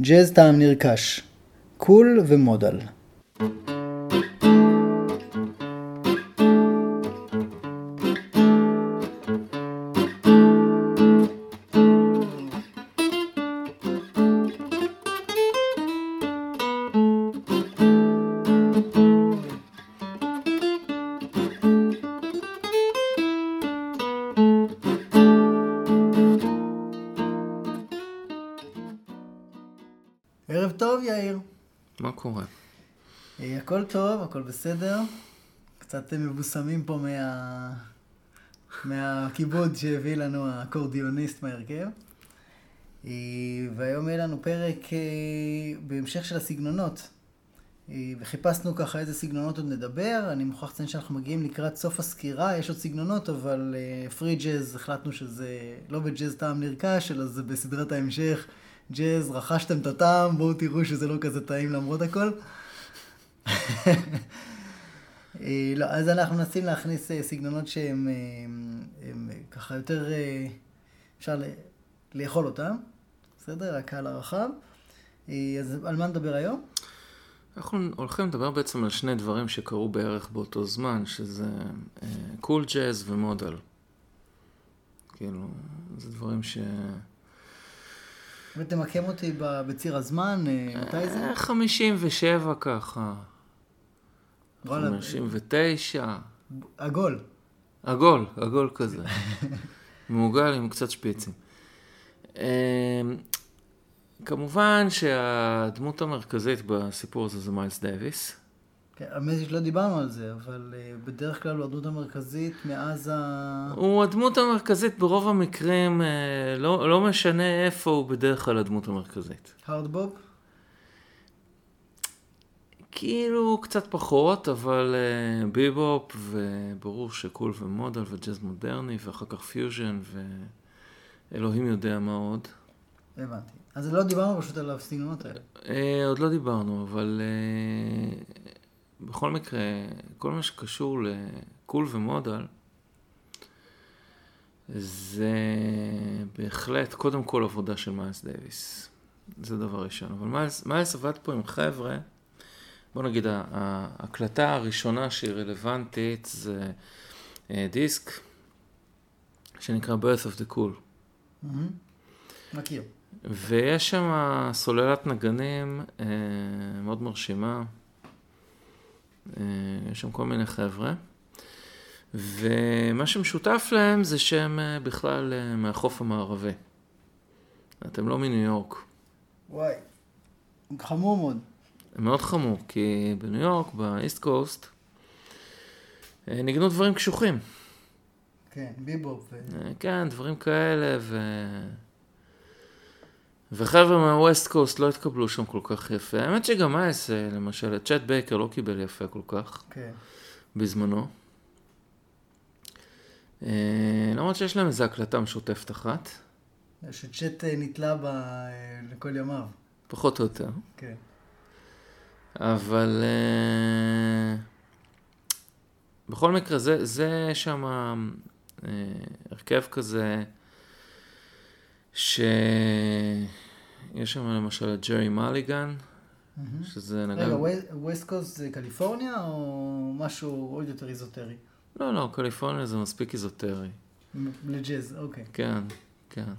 ג'אז טעם נרכש, קול ומודל. ערב הכל בסדר. קצת מבוסמים פה מה... מהכיבוד שהביא לנו האקורדיוניסט מהרכב. אה, והיום יהיה לנו פרק אה, בהמשך של הסגנונות. אה, וחיפשנו ככה איזה סגנונות עוד נדבר. אני מוכרח לציין שאנחנו מגיעים לקראת סוף הסקירה, יש עוד סגנונות, אבל פרי ג'אז החלטנו שזה לא בג'אז טעם נרכש, אלא זה בסדרת ההמשך. ג'אז, רכשתם את הטעם, בואו תראו שזה לא כזה טעים למרות הכל. אה, לא, אז אנחנו מנסים להכניס אה, סגנונות שהם הם, הם, ככה יותר, אה, אפשר לאכול אותם, בסדר? הקהל הרחב. אז על מה נדבר היום? אנחנו הולכים לדבר בעצם על שני דברים שקרו בערך באותו זמן, שזה קול uh, ג'אז cool ומודל. כאילו, זה דברים ש... ותמקם אותי בציר הזמן, מתי זה? 57 ככה. 59. עגול. עגול, עגול כזה. מעוגל עם קצת שפיצים. כמובן שהדמות המרכזית בסיפור הזה זה מיילס דייוויס. כן, האמת היא שלא דיברנו על זה, אבל uh, בדרך כלל הוא הדמות המרכזית מאז ה... הוא הדמות המרכזית ברוב המקרים, uh, לא, לא משנה איפה הוא בדרך כלל הדמות המרכזית. hard bop? כאילו קצת פחות, אבל אה, ביבופ, וברור ש cool ו modal וג'אז מודרני, ואחר כך פיוז'ן, ואלוהים יודע מה עוד. הבנתי. אז לא דיברנו פשוט על הסגנונות האלה. אה, עוד לא דיברנו, אבל... אה, בכל מקרה, כל מה שקשור ל cool ו modal, זה בהחלט קודם כל עבודה של מיילס דייוויס. זה דבר ראשון. אבל מיילס, עבד פה עם חבר'ה, בוא נגיד, ההקלטה הראשונה שהיא רלוונטית זה אה, דיסק שנקרא birth of the cool. Mm-hmm. מכיר. ויש שם סוללת נגנים אה, מאוד מרשימה. אה, יש שם כל מיני חבר'ה. ומה שמשותף להם זה שהם בכלל מהחוף המערבי. הם לא מניו יורק. וואי, חמור מאוד. מאוד חמור, כי בניו יורק, ב East Coast, ניגנו דברים קשוחים. כן, ביבופ. ו... כן, דברים כאלה, ו... וחבר'ה מה West Coast לא התקבלו שם כל כך יפה. האמת שגם מיילס, למשל, צ'ט בייקר לא קיבל יפה כל כך. כן. בזמנו. אה, למרות שיש להם איזו הקלטה משותפת אחת. שצ'אט נתלה ב... לכל ימיו. פחות או יותר. כן. אבל uh, בכל מקרה, זה, זה שם uh, הרכב כזה, שיש שם למשל את ג'רי מליגן, Mm-hmm. שזה נגן... רגע, ווסט קוסט זה קליפורניה או משהו עוד יותר איזוטרי? לא, לא, קליפורניה זה מספיק איזוטרי. לג'אז, אוקיי. כן, כן.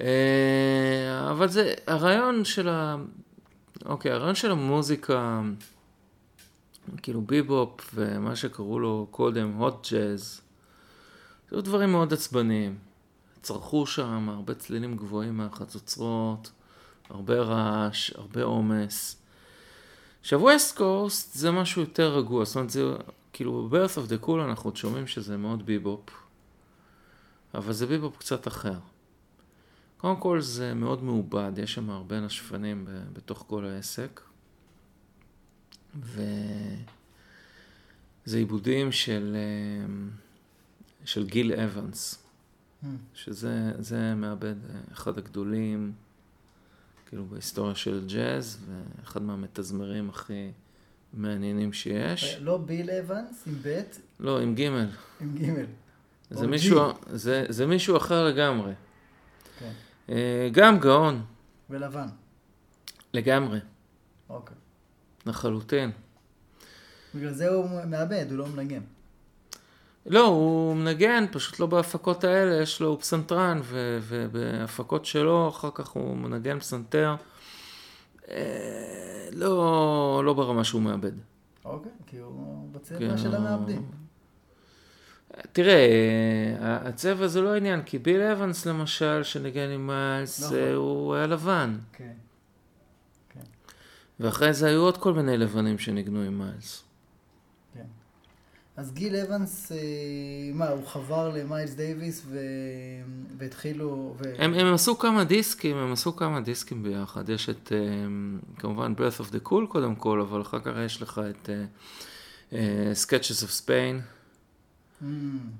אה, אבל זה, הרעיון של ה... אוקיי, הרעיון של המוזיקה, כאילו ביבופ ומה שקראו לו קודם, הוט ג'אז, זה דברים מאוד עצבניים. צרכו שם הרבה צלילים גבוהים מהחצוצרות, הרבה רעש, הרבה עומס. עכשיו ווסט קוסט זה משהו יותר רגוע, זאת אומרת זה כאילו ב-birth of the cool אנחנו עוד שומעים שזה מאוד ביבופ, אבל זה ביבופ קצת אחר. קודם כל זה מאוד מעובד, יש שם הרבה נשפנים בתוך כל העסק. וזה עיבודים של, של גיל אבנס, Hmm. שזה מעבד אחד הגדולים, כאילו בהיסטוריה של ג'אז, ואחד מהמתזמרים הכי מעניינים שיש. לא ביל אבנס עם ב'? לא, עם ג'. עם ג'. זה מישהו, זה, זה מישהו אחר לגמרי. כן. אה, גם גאון. ולבן. לגמרי, אוקיי. לחלוטין. בגלל זה הוא מאבד, הוא לא מנגן. לא, הוא מנגן, פשוט לא בהפקות האלה, יש לו פסנתרן, ו- ובהפקות שלו, אחר כך הוא מנגן פסנתר. אה, לא, לא ברמה שהוא מאבד. אוקיי, כי הוא בצבע כן, של הוא- המעבדים. תראה, אה, הצבע זה לא העניין, כי ביל אבנס למשל, שניגן עם מיילס, נכון. אה, הוא היה לבן. כן. ואחרי זה היו עוד כל מיני לבנים שניגנו עם מיילס. כן. אז גיל אבנס, אה, מה, הוא חבר למיילס דייוויס ו... והתחילו... ו... הם, הם עשו כמה דיסקים, הם עשו כמה דיסקים ביחד. יש את, כמובן, Breath of the Cool קודם כל, אבל אחר כך יש לך את אה, Sketches of Spain,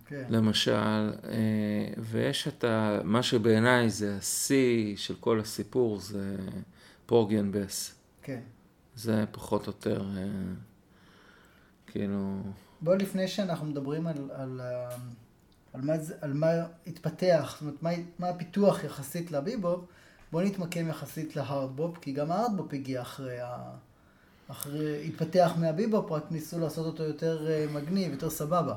כן. למשל, אה, ויש את ה, מה שבעיניי זה השיא של כל הסיפור, זה פורגיאן בס. כן. זה פחות או יותר, אה, כאילו... בוא לפני שאנחנו מדברים על, על, ה- על, מה, על מה התפתח, זאת אומרת, מה, מה הפיתוח יחסית לביבופ, בוא נתמקם יחסית להארדבופ, כי גם הארדבופ הגיע אחרי ה... אחרי, התפתח מהביבופ, רק ניסו לעשות אותו יותר אה, מגניב, יותר סבבה.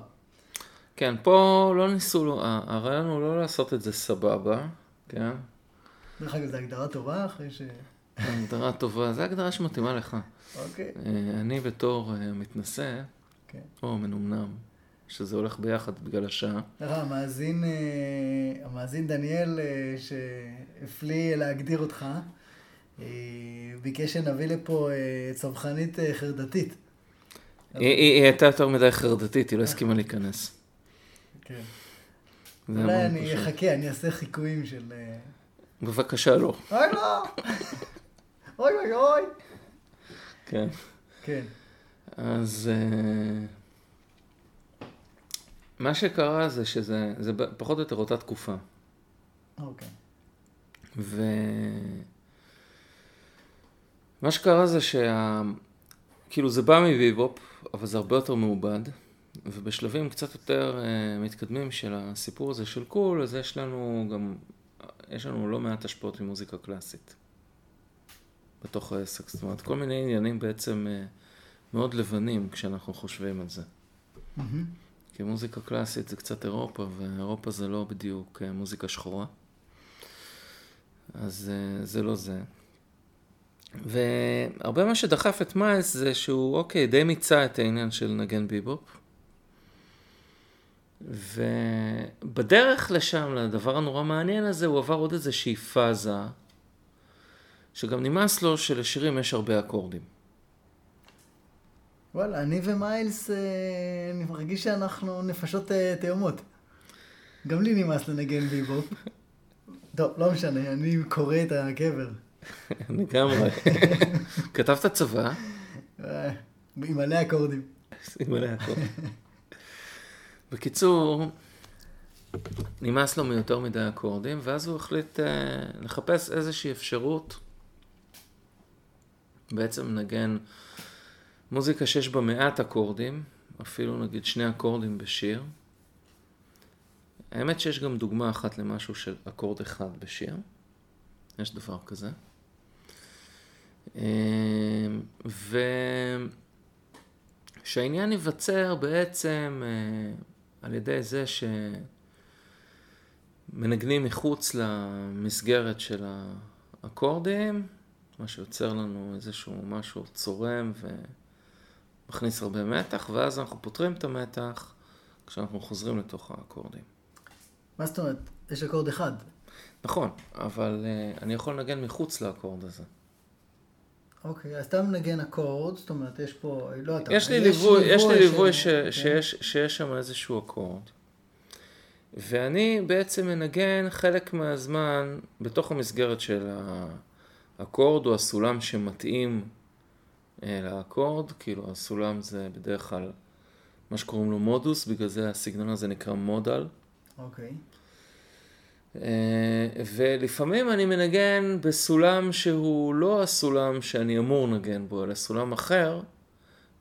כן, פה לא ניסו, לו- ה- הרעיון הוא לא לעשות את זה סבבה, כן? דרך אגב, זו הגדרה טובה אחרי ש... הגדרה טובה, זו הגדרה שמתאימה לך. אוקיי. אה, אני בתור אה, מתנשא, כן. או מנומנם, שזה הולך ביחד בגלל השעה. אגב, המאזין, אה, המאזין דניאל, אה, שהפליא להגדיר אותך, אה, ביקש שנביא לפה אה, אה, חרדתית. היא הייתה יותר מדי חרדתית, היא לא הסכימה להיכנס. כן. אולי אני. אחכה, אני אעשה חיקויים של... אה, בבקשה לא. אוי לא! אוי אוי אוי! כן. כן. אז אה, מה שקרה זה שזה זה פחות או יותר אותה תקופה. אוקיי. ו... מה שקרה זה שה... כאילו זה בא מביבופ, אבל זה הרבה יותר מעובד, ובשלבים קצת יותר uh, מתקדמים של הסיפור הזה של קול, אז יש לנו גם, יש לנו לא מעט השפעות ממוזיקה קלאסית. בתוך העסק, זאת אומרת, כל מיני עניינים בעצם uh, מאוד לבנים כשאנחנו חושבים על זה. כי מוזיקה קלאסית זה קצת אירופה, ואירופה זה לא בדיוק אה, מוזיקה שחורה. אז אה, זה לא זה. והרבה מה שדחף את מיילס זה שהוא, אוקיי, די מיצה את העניין של נגן ביבופ. ובדרך לשם, לדבר הנורא מעניין הזה, הוא עבר עוד איזושהי פאזה, שגם נמאס לו שלשירים יש הרבה אקורדים. וואלה, אני ומיילס, אה, אני מרגיש שאנחנו נפשות אה, תאומות. גם לי נמאס לנגן ביבופ. טוב, לא משנה, אני קורא את הקבר. לגמרי. כתבת צבא, אה, עם מלא אקורדים. שים עליה הכל. בקיצור, נמאס לו מיותר מדי אקורדים, ואז הוא החליט אה, לחפש איזושהי אפשרות בעצם לנגן מוזיקה שיש בה מעט אקורדים, אפילו נגיד שני אקורדים בשיר. האמת שיש גם דוגמה אחת למשהו של אקורד אחד בשיר. יש דבר כזה. אה, ו... שהעניין ייווצר בעצם אה, על ידי זה שמנגנים מחוץ למסגרת של האקורדים, מה שיוצר לנו איזשהו משהו צורם ומכניס הרבה מתח, ואז אנחנו פותרים את המתח כשאנחנו חוזרים לתוך האקורדים. מה זאת אומרת? יש אקורד אחד. נכון, אבל אה, אני יכול לנגן מחוץ לאקורד הזה. אוקיי, אז אתה מנגן אקורד, זאת אומרת, יש פה, לא אתה, יש לי ליווי, יש לי ליווי כן. שיש, שם איזשהו אקורד. ואני בעצם מנגן חלק מהזמן בתוך המסגרת של האקורד או הסולם שמתאים אה, לאקורד, כאילו הסולם זה בדרך כלל מה שקוראים לו מודוס, בגלל זה הסגנון הזה נקרא מודל. אוקיי. אה, ולפעמים אני מנגן בסולם שהוא לא הסולם שאני אמור לנגן בו, אלא סולם אחר,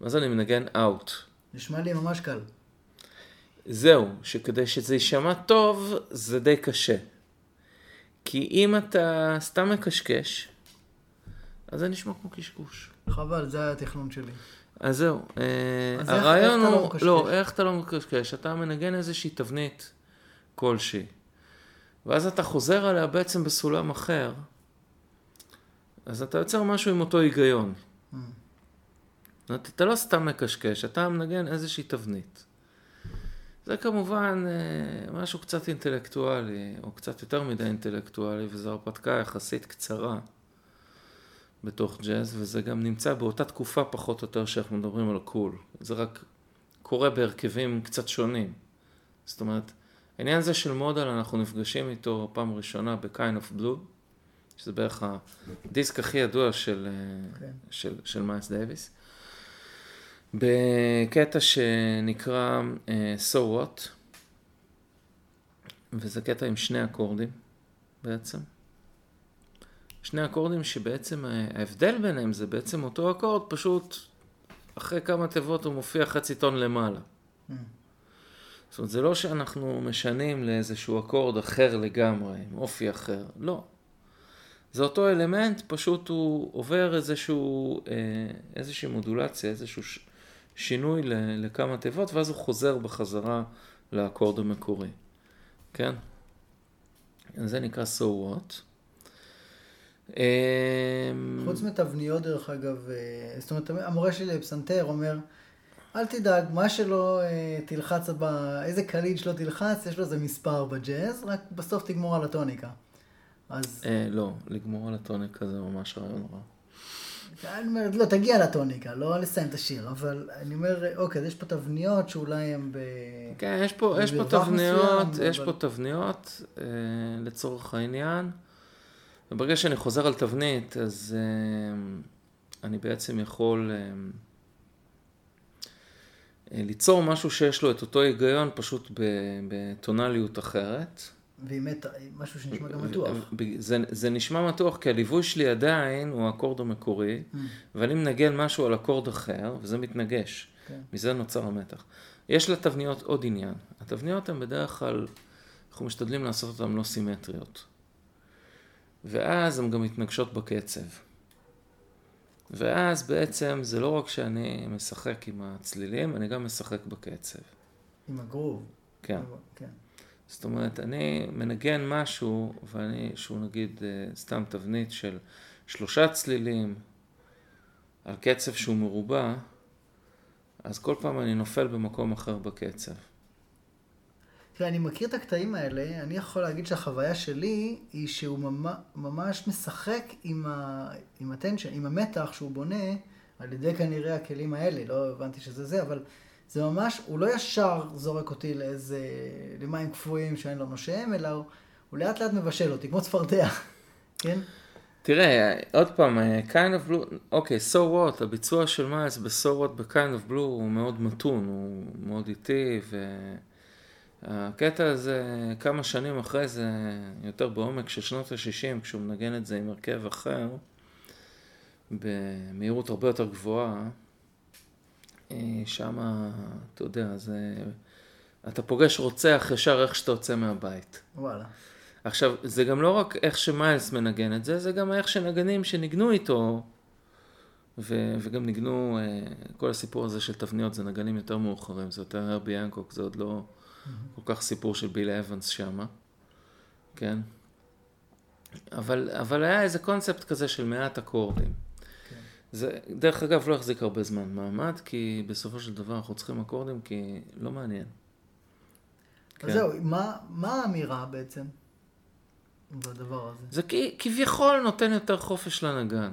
ואז אני מנגן אאוט. נשמע לי ממש קל. זהו, שכדי שזה יישמע טוב, זה די קשה. כי אם אתה סתם מקשקש, אז זה נשמע כמו קשקוש. חבל, זה היה התכנון שלי. אז זהו, אה, אז איך- הרעיון איך לא הוא, מקשקש? לא, איך אתה לא מקשקש? אתה מנגן איזושהי תבנית כלשהי, ואז אתה חוזר עליה בעצם בסולם אחר, אז אתה יוצר משהו עם אותו היגיון. Mm. זאת אומרת, אתה לא סתם מקשקש, אתה מנגן איזושהי תבנית. זה כמובן אה, משהו קצת אינטלקטואלי, או קצת יותר מדי אינטלקטואלי, וזו הרפתקה יחסית קצרה בתוך ג'אז, וזה גם נמצא באותה תקופה פחות או יותר שאנחנו מדברים על cool. זה רק קורה בהרכבים קצת שונים. זאת אומרת, העניין הזה של modal, אנחנו נפגשים איתו פעם ראשונה ב-Kind of Blue, שזה בערך הדיסק הכי ידוע של, אה, כן. של, של מיילס דייוויס. בקטע שנקרא אה, So What, וזה קטע עם שני אקורדים בעצם. שני אקורדים שבעצם אה, ההבדל ביניהם זה בעצם אותו אקורד, פשוט אחרי כמה תיבות הוא מופיע חצי טון למעלה. Mm. זאת אומרת, זה לא שאנחנו משנים לאיזשהו אקורד אחר לגמרי, עם אופי אחר, לא. זה אותו אלמנט, פשוט הוא עובר איזשהו, אה, איזושהי מודולציה, איזשהו שינוי לכמה תיבות, ואז הוא חוזר בחזרה לאקורד המקורי, כן? זה נקרא So What. אה, חוץ מתבניות, דרך אגב, אה, זאת אומרת, המורה שלי לפסנתר אומר, אל תדאג, מה שלא אה, תלחץ, ב... איזה קליד שלא תלחץ, יש לו איזה מספר בג'אז, רק בסוף תגמור על הטוניקה. אז אה, לא, לגמור על הטוניקה זה ממש רעיון רע. אני אומר, לא, תגיע לטוניקה, לא לסיים את השיר, אבל אני אומר, אוקיי, אז יש פה תבניות שאולי הם ב... כן, יש פה, יש פה תבניות, מסוים, יש אבל- פה תבניות אה, לצורך העניין. וברגע שאני חוזר על תבנית, אז אה, אני בעצם יכול אה, אה, ליצור משהו שיש לו את אותו היגיון, פשוט בטונליות אחרת. מתה, משהו שנשמע גם מתוח. זה, זה נשמע מתוח, כי הליווי שלי עדיין הוא האקורד המקורי, Mm, ואני מנגן משהו על אקורד אחר, וזה מתנגש. כן. מזה נוצר המתח. יש לתבניות עוד עניין. התבניות הן בדרך כלל, אנחנו משתדלים לעשות אותן לא סימטריות. ואז הן גם מתנגשות בקצב. ואז בעצם זה לא רק שאני משחק עם הצלילים, אני גם משחק בקצב. עם הגרוב. כן. כן. זאת אומרת, אני מנגן משהו, ואני, שהוא נגיד אה, סתם תבנית של שלושה צלילים על קצב שהוא מרובע, אז כל פעם אני נופל במקום אחר בקצב. תראה, אני מכיר את הקטעים האלה, אני יכול להגיד שהחוויה שלי היא שהוא ממ- ממש משחק עם, ה... עם הטנשן, עם המתח שהוא בונה, על ידי כנראה הכלים האלה, לא הבנתי שזה זה, אבל זה ממש, הוא לא ישר זורק אותי לאיזה, למים קפואים שאין לו נושם, אלא הוא, הוא לאט לאט מבשל אותי, כמו צפרדע, כן? תראה, עוד פעם, אה, kind of blue, אוקיי, so what, הביצוע של מיילס ב-so what ב-kind of blue הוא מאוד מתון, הוא מאוד איטי, והקטע הזה, כמה שנים אחרי זה, יותר בעומק של שנות ה-60, כשהוא מנגן את זה עם הרכב אחר, במהירות הרבה יותר גבוהה, שם, אתה יודע, זה... אתה פוגש רוצח ישר איך שאתה יוצא מהבית. וואלה. עכשיו, זה גם לא רק איך שמיילס מנגן את זה, זה גם איך שנגנים שניגנו איתו, ו- וגם ניגנו, אה, כל הסיפור הזה של תבניות זה נגנים יותר מאוחרים, זה יותר הרבי ינקוק, זה עוד לא כל כך סיפור של ביל אבנס שמה, כן? אבל, אבל היה איזה קונספט כזה של מעט אקורדים. כן. זה, דרך אגב, לא החזיק הרבה זמן מעמד, כי בסופו של דבר אנחנו צריכים אקורדים, כי לא מעניין. אז זהו, מה, מה האמירה בעצם בדבר הזה? זה כביכול נותן יותר חופש לנגן.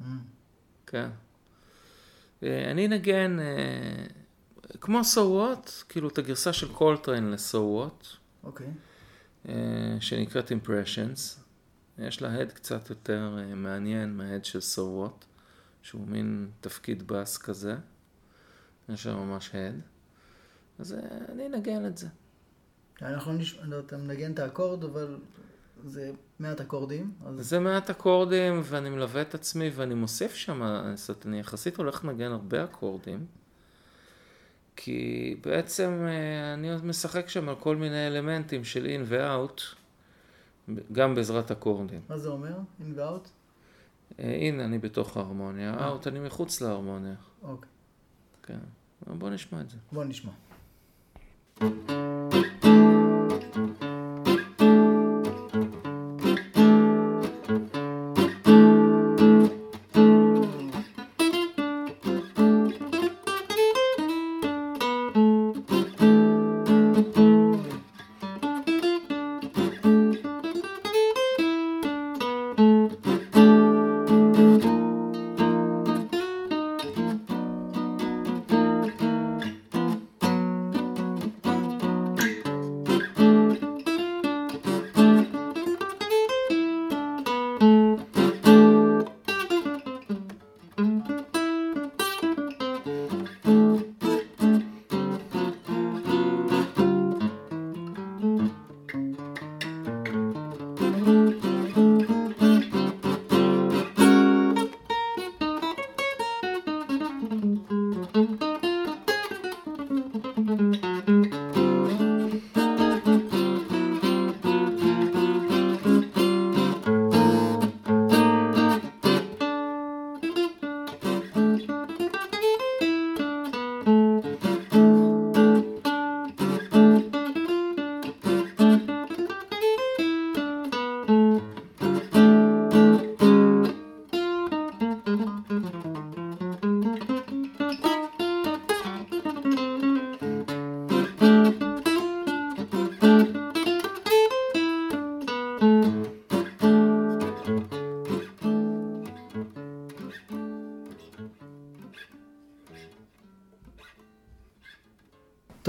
אממ, כן. אה, אני אנגן, אה, כמו So What, כאילו את הגרסה של קולטריין ל-So What, אוקיי. אה, שנקראת Impressions. יש לה head קצת יותר אה, מעניין מה head של So What, שהוא מין תפקיד בס כזה. יש לה ממש הד. אז אה, אני אנגן את זה. אנחנו נשמע, לא, אתה מנגן את האקורד, אבל זה מעט אקורדים, אז זה מעט אקורדים, ואני מלווה את עצמי, ואני מוסיף שם, אני יחסית הולך לנגן הרבה אקורדים, כי בעצם אה, אני משחק שם על כל מיני אלמנטים של אין ואוט, גם בעזרת אקורדים. מה זה אומר? אין? אה, הנה, אני בתוך ההרמוניה, אה. אאוט, אני מחוץ להרמוניה. אוקיי. כן. בוא נשמע את זה. בוא נשמע.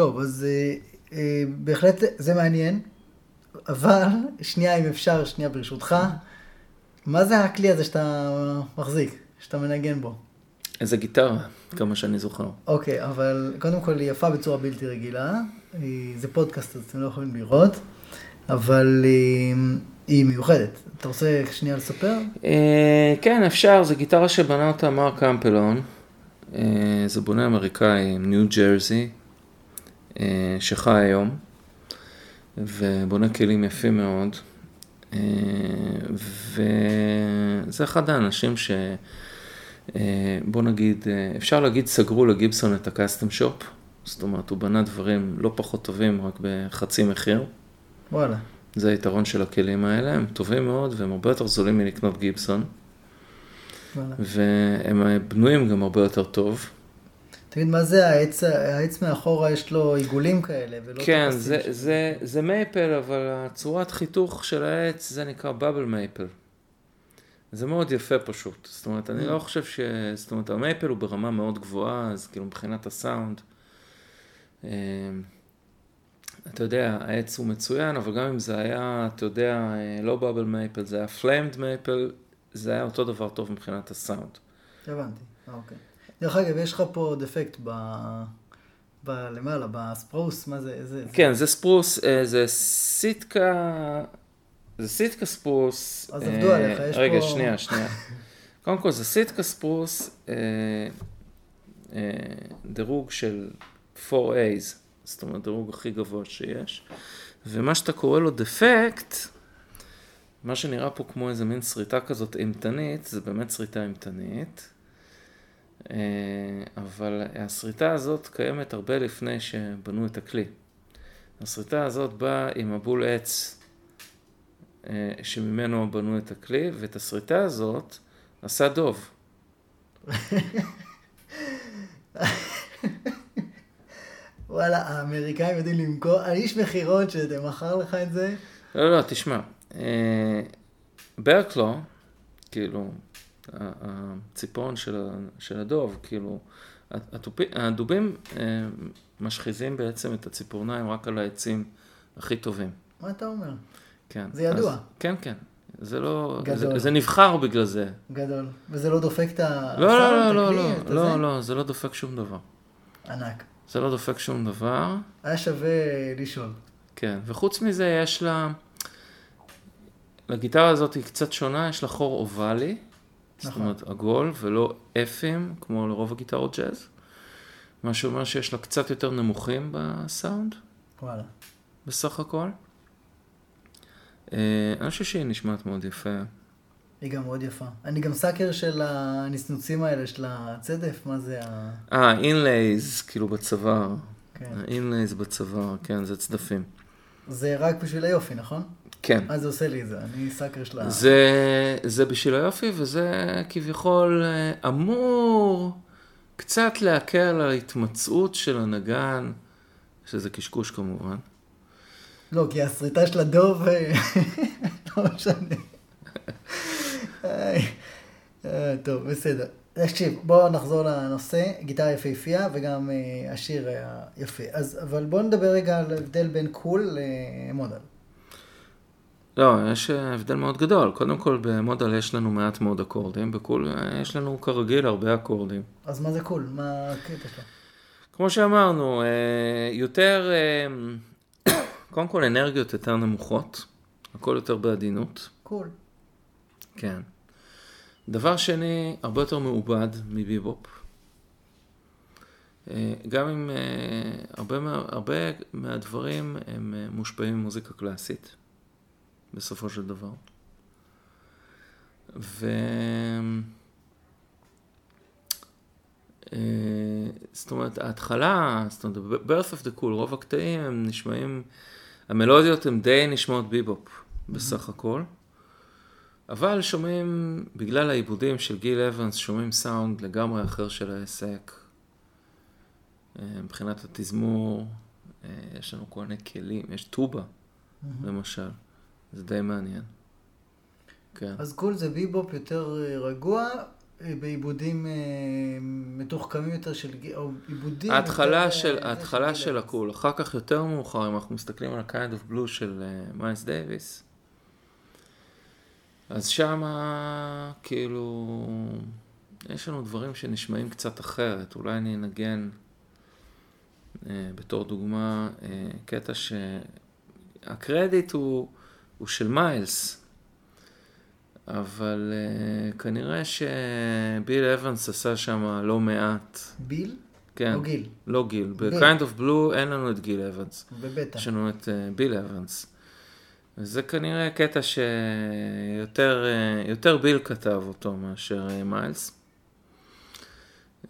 טוב, אז אה, אה, בהחלט זה מעניין, אבל שנייה אם אפשר, שנייה ברשותך, מה זה הכלי הזה שאתה מחזיק, שאתה מנגן בו? איזה גיטרה, כמה שאני זוכר. אוקיי, אבל קודם כל היא יפה בצורה בלתי רגילה, היא- זה פודקאסט אז אתם לא יכולים לראות, אבל אה, היא מיוחדת. אתה רוצה שנייה לספר? אה, כן, אפשר, זו גיטרה שבנה אותה מרק אמפלון. אה, זה בונה אמריקאי ניו ג'רזי, אה, שחי היום, ובונה כלים יפים מאוד. אה, וזה אחד האנשים ש... אה, בוא נגיד, אה, אפשר להגיד סגרו לגיבסון את הקאסטום שופ. זאת אומרת, הוא בנה דברים לא פחות טובים, רק בחצי מחיר. וואלה. זה היתרון של הכלים האלה, הם טובים מאוד והם הרבה יותר זולים מלקנות גיבסון. וואלה. והם בנויים גם הרבה יותר טוב. תגיד, מה זה העץ, העץ מאחורה יש לו עיגולים כאלה, ולא כן, זה, של- זה, זה maple, אבל הצורת חיתוך של העץ זה נקרא bubble maple. זה מאוד יפה פשוט. זאת אומרת, אני לא חושב ש... זאת אומרת, ה maple הוא ברמה מאוד גבוהה, אז כאילו מבחינת הסאונד. אה, אתה יודע, העץ הוא מצוין, אבל גם אם זה היה, אתה יודע, אה, לא bubble maple, זה היה flamed maple, זה היה אותו דבר טוב מבחינת הסאונד. הבנתי, אה, אוקיי. דרך אגב, יש לך פה דפקט ב... ב... למעלה, בספרוס, מה זה, איזה... כן, זה ספרוס, אה, זה סיטקה, זה סיטקה ספרוס. אז אה, עבדו עליך, יש רגע, פה- שנייה, שנייה. קודם כל, זה סיטקה ספרוס, אה, אה, דירוג של 4A's, זאת אומרת, דירוג הכי גבוה שיש. ומה שאתה קורא לו דפקט, מה שנראה פה כמו איזה מין שריטה כזאת אימתנית, זה באמת שריטה אימתנית. אה, אבל השריטה הזאת קיימת הרבה לפני שבנו את הכלי. השריטה הזאת באה עם הבול עץ אה, שממנו בנו את הכלי, ואת השריטה הזאת עשה דוב. וואלה, האמריקאים יודעים למכור, האיש מכירות שמכר לך את זה, לא, לא, תשמע, אה, ברקלו, כאילו, ה- הציפורן של, של הדוב, כאילו, התופי, הדובים אה, משחיזים בעצם את הציפורניים רק על העצים הכי טובים. מה אתה אומר? כן. זה ידוע. אז, כן, כן. זה לא, גדול. זה, זה נבחר בגלל זה. גדול. וזה לא דופק את ה... לא, לא, לא, לא, לא? לא, לא, זה לא דופק שום דבר. ענק. זה לא דופק שום דבר. היה שווה לשאול. כן, וחוץ מזה יש לה, לגיטרה הזאת היא קצת שונה, יש לה חור אובלי, זאת נכון. אומרת עגול ולא אפים, כמו לרוב הגיטרות ג'אז, מה שאומר שיש לה קצת יותר נמוכים בסאונד, וואלה. בסך הכל. אה, אני חושב שהיא נשמעת מאוד יפה. היא גם מאוד יפה. אני גם סאקר של הנסנוצים האלה, של הצדף, מה זה ה... אה, inlays, כאילו בצוואר. כן. inlays בצוואר, כן, זה צדפים. זה רק בשביל היופי, נכון? כן. אז זה עושה לי את זה, אני sucker של ה... זה, זה בשביל היופי, וזה כביכול אה, אמור קצת להקל על ההתמצאות של הנגן, שזה קשקוש כמובן. לא, כי השריטה של הדוב, אה, לא משנה. אה, טוב, בסדר. תקשיב, בואו נחזור לנושא, גיטרה יפהפייה וגם אה, השיר היה יפה. אז, אבל בואו נדבר רגע על ההבדל בין cool ל modal. לא, יש אה, הבדל מאוד גדול. קודם כל, ב modal יש לנו מעט מאוד אקורדים, ב cool אה, יש לנו כרגיל הרבה אקורדים. אז מה זה cool? מה הקטע שלו? כמו שאמרנו, יותר, קודם כל אנרגיות יותר נמוכות, הכל יותר בעדינות, קול. כן. דבר שני, הרבה יותר מעובד מביבופ. אה, גם אם אה, הרבה, מה- הרבה מהדברים הם אה, מושפעים ממוזיקה קלאסית, בסופו של דבר. ו... זאת אומרת, ההתחלה, זאת אומרת, birth of the cool, רוב הקטעים הם נשמעים, המלודיות הן די נשמעות ביבופ בסך הכל, אבל שומעים, בגלל העיבודים של גיל אבנס, שומעים סאונד לגמרי אחר של העסק. אה, מבחינת התזמור, אה, יש לנו כל מיני כלים, יש טובה, למשל, זה די מעניין. כן. אז cool זה ביבופ יותר אה, רגוע, בעיבודים מתוחכמים יותר של, או עיבודים... ההתחלה יותר, של, ההתחלה של אבנס. ה cool, אחר כך יותר מאוחר, אם אנחנו מסתכלים על ה-kind of blue של מיילס דייוויס, אז שמה, כאילו, יש לנו דברים שנשמעים קצת אחרת. אולי אני אנגן, אה, בתור דוגמה, אה, קטע שהקרדיט הוא, הוא של מיילס, אבל אה, כנראה שביל אבנס עשה שם לא מעט. ביל? כן. או גיל? לא גיל. ב-kind of blue אין לנו את גיל אבנס. בבטא. יש לנו את אה, ביל אבנס. וזה כנראה קטע שיותר יותר ביל כתב אותו מאשר אה, מיילס.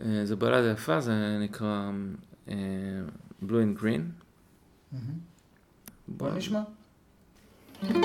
אה, זה בלדה יפה, זה נקרא אה, blue and green. מהמם. בוא נשמע. כן,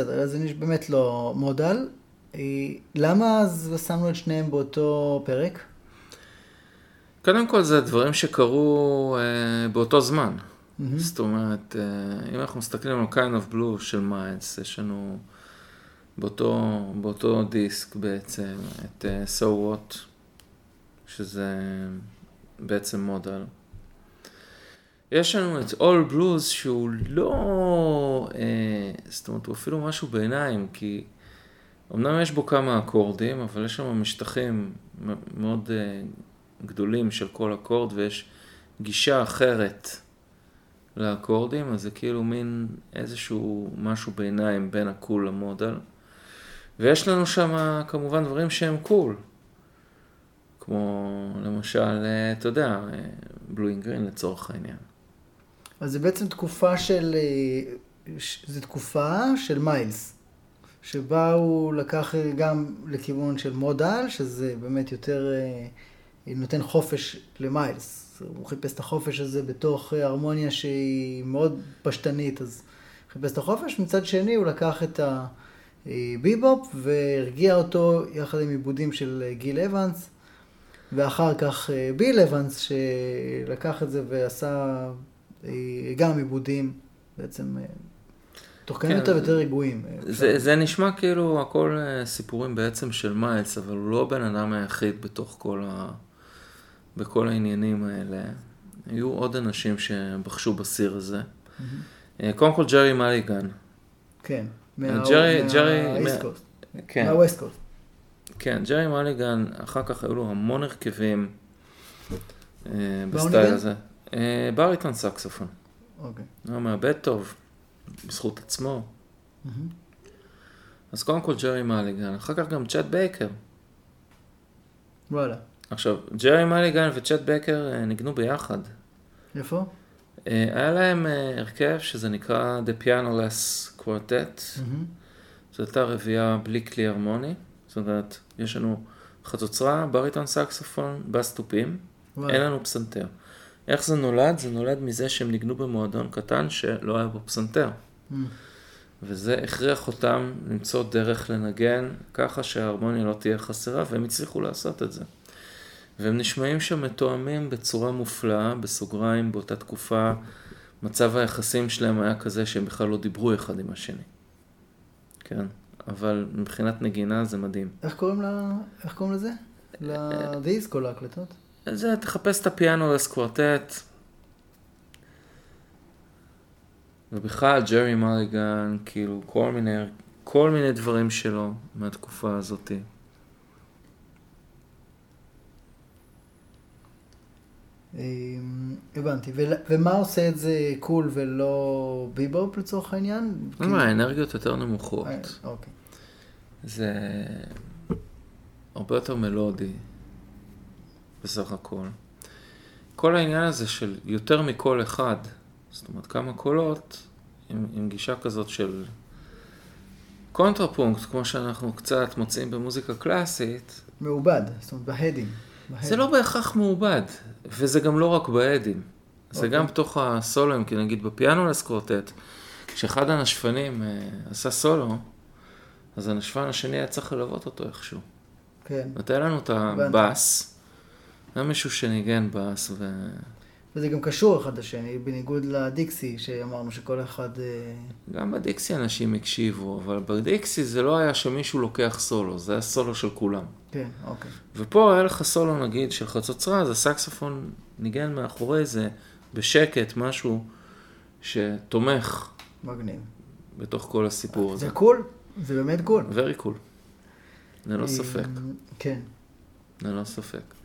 בסדר, אז זה באמת לא modal. אה, למה אז שמנו את שניהם באותו פרק? קודם כל זה דברים שקרו אה, באותו זמן. זאת אומרת, אה, אם אנחנו מסתכלים על kind of blue של מיילס, יש לנו באותו, באותו דיסק בעצם את אה, So What, שזה בעצם modal. יש לנו את All Blues שהוא לא, אה, זאת אומרת, הוא אפילו משהו בעיניים, כי אמנם יש בו כמה אקורדים, אבל יש שם משטחים מאוד אה, גדולים של כל אקורד, ויש גישה אחרת לאקורדים, אז זה כאילו מין איזשהו משהו ביניים בין הקול למודל. ויש לנו שם כמובן דברים שהם קול. כמו למשל, אה, אתה יודע, בלואינג גרין לצורך העניין. אז זה בעצם תקופה של, אה, זה תקופה של מיילס, שבה הוא לקח גם לכיוון של מודל, שזה באמת יותר אה, נותן חופש למיילס. הוא חיפש את החופש הזה בתוך אה, הרמוניה שהיא מאוד פשטנית, אז חיפש את החופש. מצד שני, הוא לקח את הביבופ והרגיע אותו יחד עם עיבודים של גיל אבנס. ואחר כך ביל אבנס, שלקח את זה ועשה גם עיבודים, בעצם אה, תוחכמים כן, יותר ויותר רגועים. אה, זה, זה נשמע כאילו הכל אה, סיפורים בעצם של מיילס, אבל הוא לא הבן אדם היחיד בתוך כל ה... בכל העניינים האלה. היו עוד אנשים שבחשו בסיר הזה. אה, קודם כל ג'רי מליגן. כן. ג'רי- ג'רי- מה East מה- Coast. כן, מה West Coast. כן, ג'רי מליגן, אחר כך היו לו המון הרכבים בסטייל? הזה. אה, בריטון סקסופון. אוקיי. הוא מעבד טוב, בזכות עצמו. אז קודם כל ג'רי מליגן, אחר כך גם צ'ט בייקר. וואלה. עכשיו, ג'רי מליגן וצ'ט בייקר אה, ניגנו ביחד. איפה? אה, היה להם הרכב שזה נקרא The Pianoless Quartet. זו הייתה רביעייה בלי כלי הרמוני. זאת אומרת, יש לנו חצוצרה, בריטון סקסופון, בס תופים, וואלה. אין לנו פסנתר. איך זה נולד? זה נולד מזה שהם ניגנו במועדון קטן שלא היה בו פסנתר. מהמם. וזה הכריח אותם למצוא דרך לנגן ככה שההרמוניה לא תהיה חסרה, והם הצליחו לעשות את זה. והם נשמעים שם מתואמים בצורה מופלאה, בסוגריים, באותה תקופה, מצב היחסים שלהם היה כזה שהם בכלל לא דיברו אחד עם השני. כן, אבל מבחינת נגינה זה מדהים. איך קוראים לה... איך קוראים לזה? לדיסק או להקלטות? זה, תחפש את הפיאנו לסקוורטט. ובכלל, ג'רי מריגן, כאילו, כל מיני, כל מיני דברים שלו מהתקופה הזאת. אמ, הבנתי. ומה עושה את זה cool ולא ביבופ לצורך העניין? כאילו... האנרגיות יותר נמוכות. אה, אוקיי. זה הרבה יותר מלודי, בסך הכל. כל העניין הזה של יותר מקול אחד, זאת אומרת כמה קולות, עם, עם גישה כזאת של קונטרפונקט, כמו שאנחנו קצת מוצאים במוזיקה קלאסית, מעובד, זאת אומרת בהדים. זה לא בהכרח מעובד, וזה גם לא רק בהדים. זה אוקיי. גם בתוך הסולוים, כי נגיד בפיאנו לסקורטט, כשאחד הנשפנים אה, עשה סולו, אז הנשפן השני היה צריך ללוות אותו איכשהו. כן. נתן לנו את הבאס, היה מישהו שניגן באס, ו... וזה גם קשור אחד לשני, בניגוד לדיקסי, שאמרנו שכל אחד... אה, גם בדיקסי אנשים הקשיבו, אבל בדיקסי זה לא היה שמישהו לוקח סולו, זה היה סולו של כולם. כן, אוקיי. ופה היה לך סולו נגיד של חצוצרה, אז הסקסופון ניגן מאחורי זה בשקט, משהו שתומך מגניב. בתוך כל הסיפור הזה. זה קול, זה באמת קול. very cool. ללא אה, ספק, כן. ללא ספק.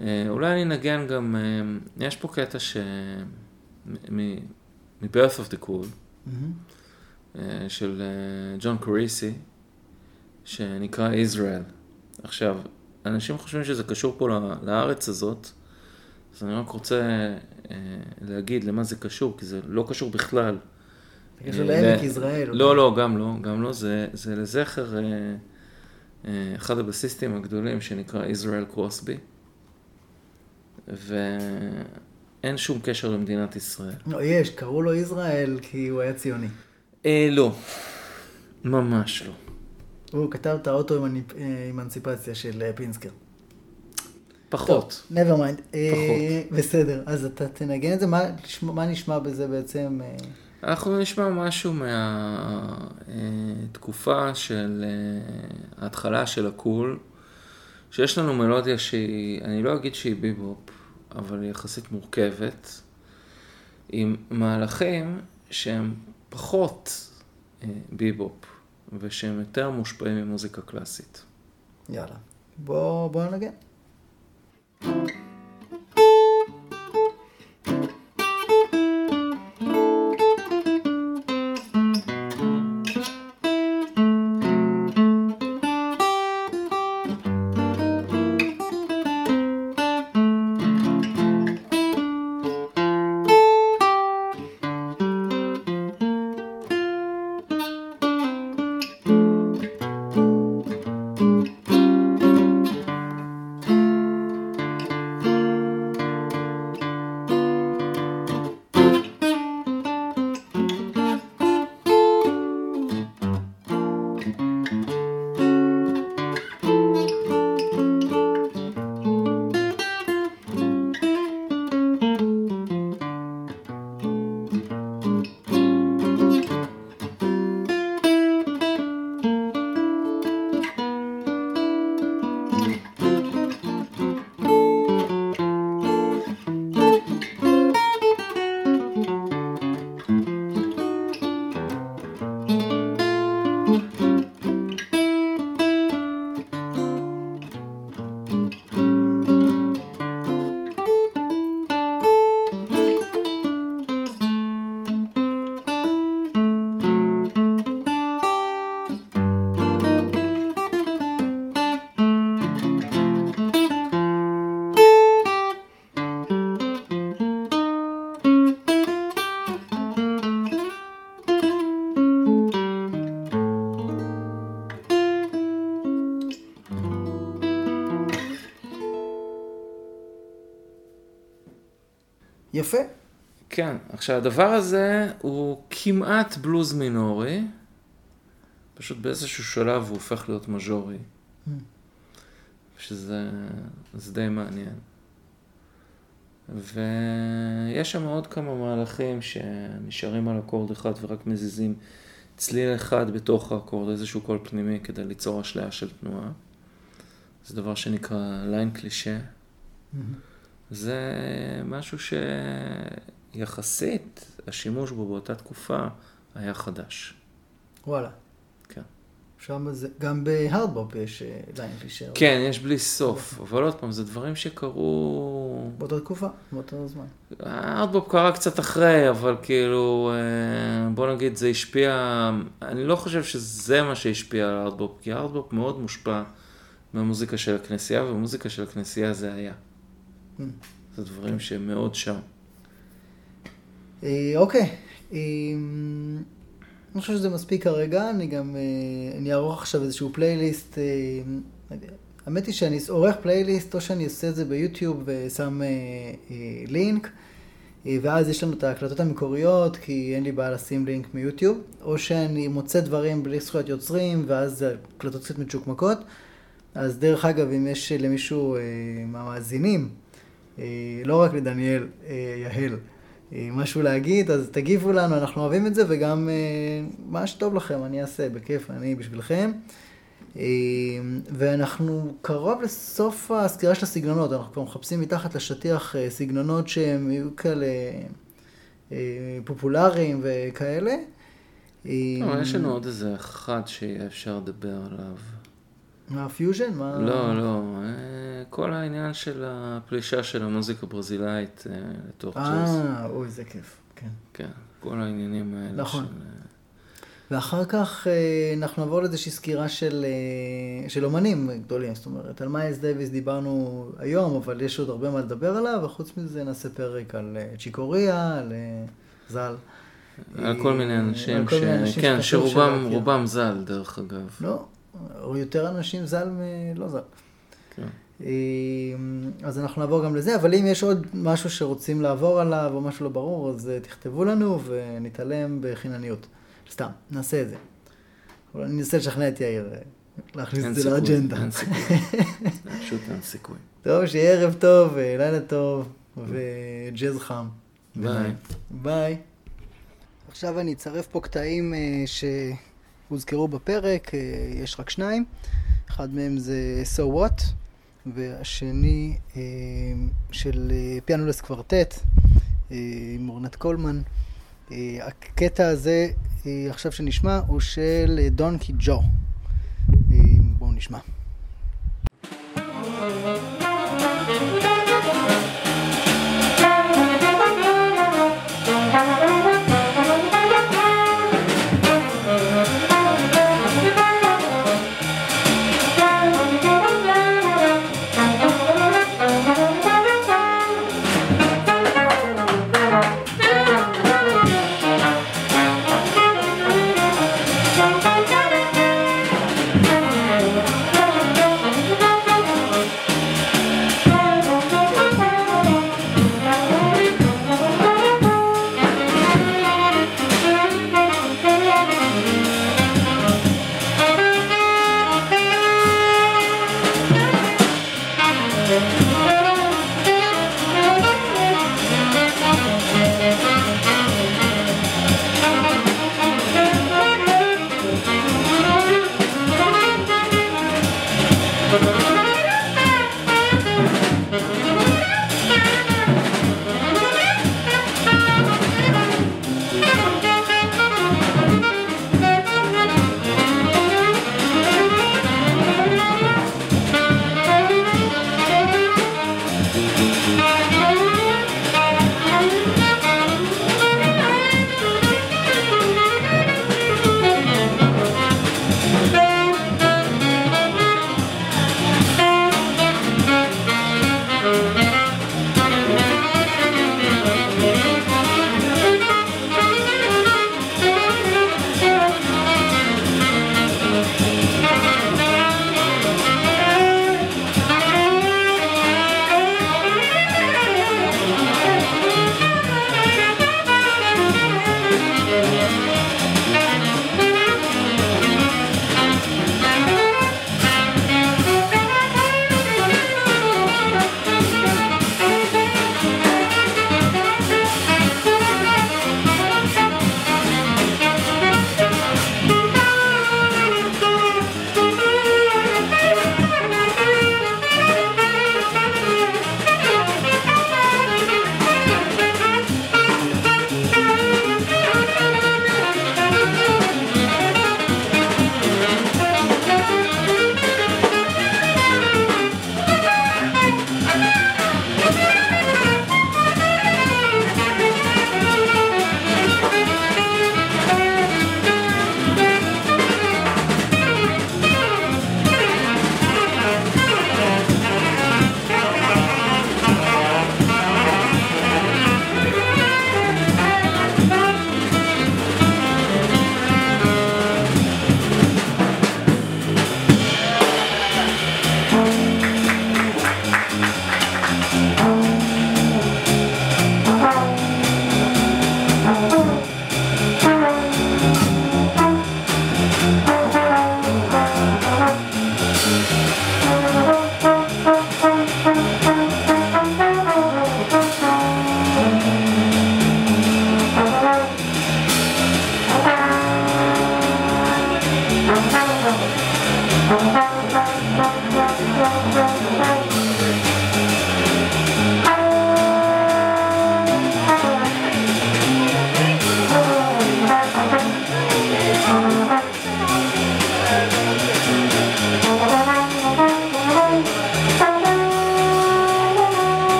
אה, אולי אני אנגן גם, אה, יש פה קטע ש... מ- מ-Birth of the Cool, מהמם. אה, של ג'ון קוריסי, שנקרא Israel. עכשיו, אנשים חושבים שזה קשור פה לארץ הזאת, אז אני רק רוצה להגיד למה זה קשור, כי זה לא קשור בכלל. אה, לעמק ל- יזרעאל. לא, לא, גם לא, גם לא, זה, זה לזכר אחד הבסיסטים הגדולים שנקרא Israel קרוסבי, ואין שום קשר למדינת ישראל. לא, יש, קראו לו יזרעאל כי הוא היה ציוני. אה, לא, ממש לא. הוא כתב את האוטו-אימנציפציה של אה, פינסקר. פחות. טוב, never mind. אה, בסדר, אז אתה תנגן את זה, מה, מה נשמע בזה בעצם? אה, אנחנו נשמע משהו מהתקופה של אה, ההתחלה של הקול, שיש לנו מלודיה שהיא, אני לא אגיד שהיא ביבופ, אבל היא יחסית מורכבת, עם מהלכים שהם פחות אה, ביבופ, ושהם יותר מושפעים ממוזיקה קלאסית. יאללה. בוא, בוא ננגן. יפה. כן, עכשיו הדבר הזה הוא כמעט בלוז מינורי, פשוט באיזשהו שלב הוא הופך להיות מז'ורי, Mm. שזה זה די מעניין. ויש שם עוד כמה מהלכים שנשארים על אקורד אחד ורק מזיזים צליל אחד בתוך האקורד, איזשהו קול פנימי כדי ליצור אשליה של תנועה. זה דבר שנקרא line cliché. זה משהו שיחסית השימוש בו באותה תקופה היה חדש. וואלה. כן. שם זה, גם בהארדבופ יש אה, line cliché. כן, יש בלי סוף, אבל עוד פעם, זה דברים שקרו... באותה תקופה, באותו זמן. הארדבופ קרה קצת אחרי, אבל כאילו, אה, בוא נגיד, זה השפיע, אני לא חושב שזה מה שהשפיע על הארדבופ, כי הארדבופ מאוד מושפע מהמוזיקה של הכנסייה, והמוזיקה של הכנסייה זה היה. זה דברים שהם מאוד שם. אה, אוקיי. אה, אני חושב שזה מספיק כרגע, אני גם, אה, אני אערוך עכשיו איזשהו פלייליסט. האמת היא שאני עורך פלייליסט, או שאני עושה את זה ביוטיוב ושם לינק, ואז יש לנו את ההקלטות המקוריות, כי אין לי בעיה לשים לינק מיוטיוב, או שאני מוצא דברים בלי זכויות יוצרים, ואז ההקלטות קצת מצ'וקמקות. אז דרך אגב, אם יש למישהו מהמאזינים, לא רק לדניאל, אה, יהל, אה, משהו להגיד, אז תגיבו לנו, אנחנו אוהבים את זה, וגם אה, מה שטוב לכם, אני אעשה, בכיף, אני בשבילכם. אה, ואנחנו קרוב לסוף הסקירה של הסגנונות, אנחנו כבר מחפשים מתחת לשטיח אה, סגנונות שהם יהיו כאלה אה, פופולריים וכאלה. אה, יש לנו עוד איזה אחד שיהיה אפשר לדבר עליו. מה, פיוז'ן? מה... לא, לא, אה, כל העניין של הפלישה של המוזיקה הברזילאית אה, לתוך ג'אז. אה, אוי, זה כיף, כן. כן, כל העניינים האלה. נכון. של, אה, ואחר כך אה, אנחנו נעבור לאיזושהי סקירה של, אה, של אומנים גדולים, זאת אומרת, על מיילס דייוויס דיברנו היום, אבל יש עוד הרבה מה לדבר עליו, וחוץ מזה נעשה פרק על אה, צ'יק קוריאה, על אה, ז"ל. על כל מיני אה, אנשים, על כל מיני אנשים כן, שרובם שלהכיר. רובם ז"ל, דרך אגב. לא, או יותר אנשים ז"ל מלא ז"ל. כן. אה, אז אנחנו נעבור גם לזה, אבל אם יש עוד משהו שרוצים לעבור עליו או משהו לא ברור, אז אה, תכתבו לנו ונתעלם בחינניות. סתם, נעשה את זה. אבל אני אנסה לשכנע את יאיר אה, להכניס את זה לאג'נדה. אין סיכוי. פשוט אין סיכוי. טוב, שיהיה ערב טוב, אה, לילה טוב וג'אז חם. ביי. ביי. עכשיו אני אצרף פה קטעים אה, שהוזכרו בפרק, אה, יש רק שניים. אחד מהם זה So What, והשני אה, של pianoless quartet אה, עם אורנט קולמן. הקטע הזה עכשיו שנשמע הוא של דונקי ג'ו. בואו נשמע.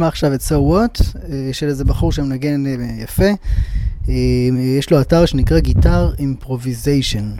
נשמע עכשיו את So What, של איזה בחור שמנגן יפה. יש לו אתר שנקרא guitar improvisation.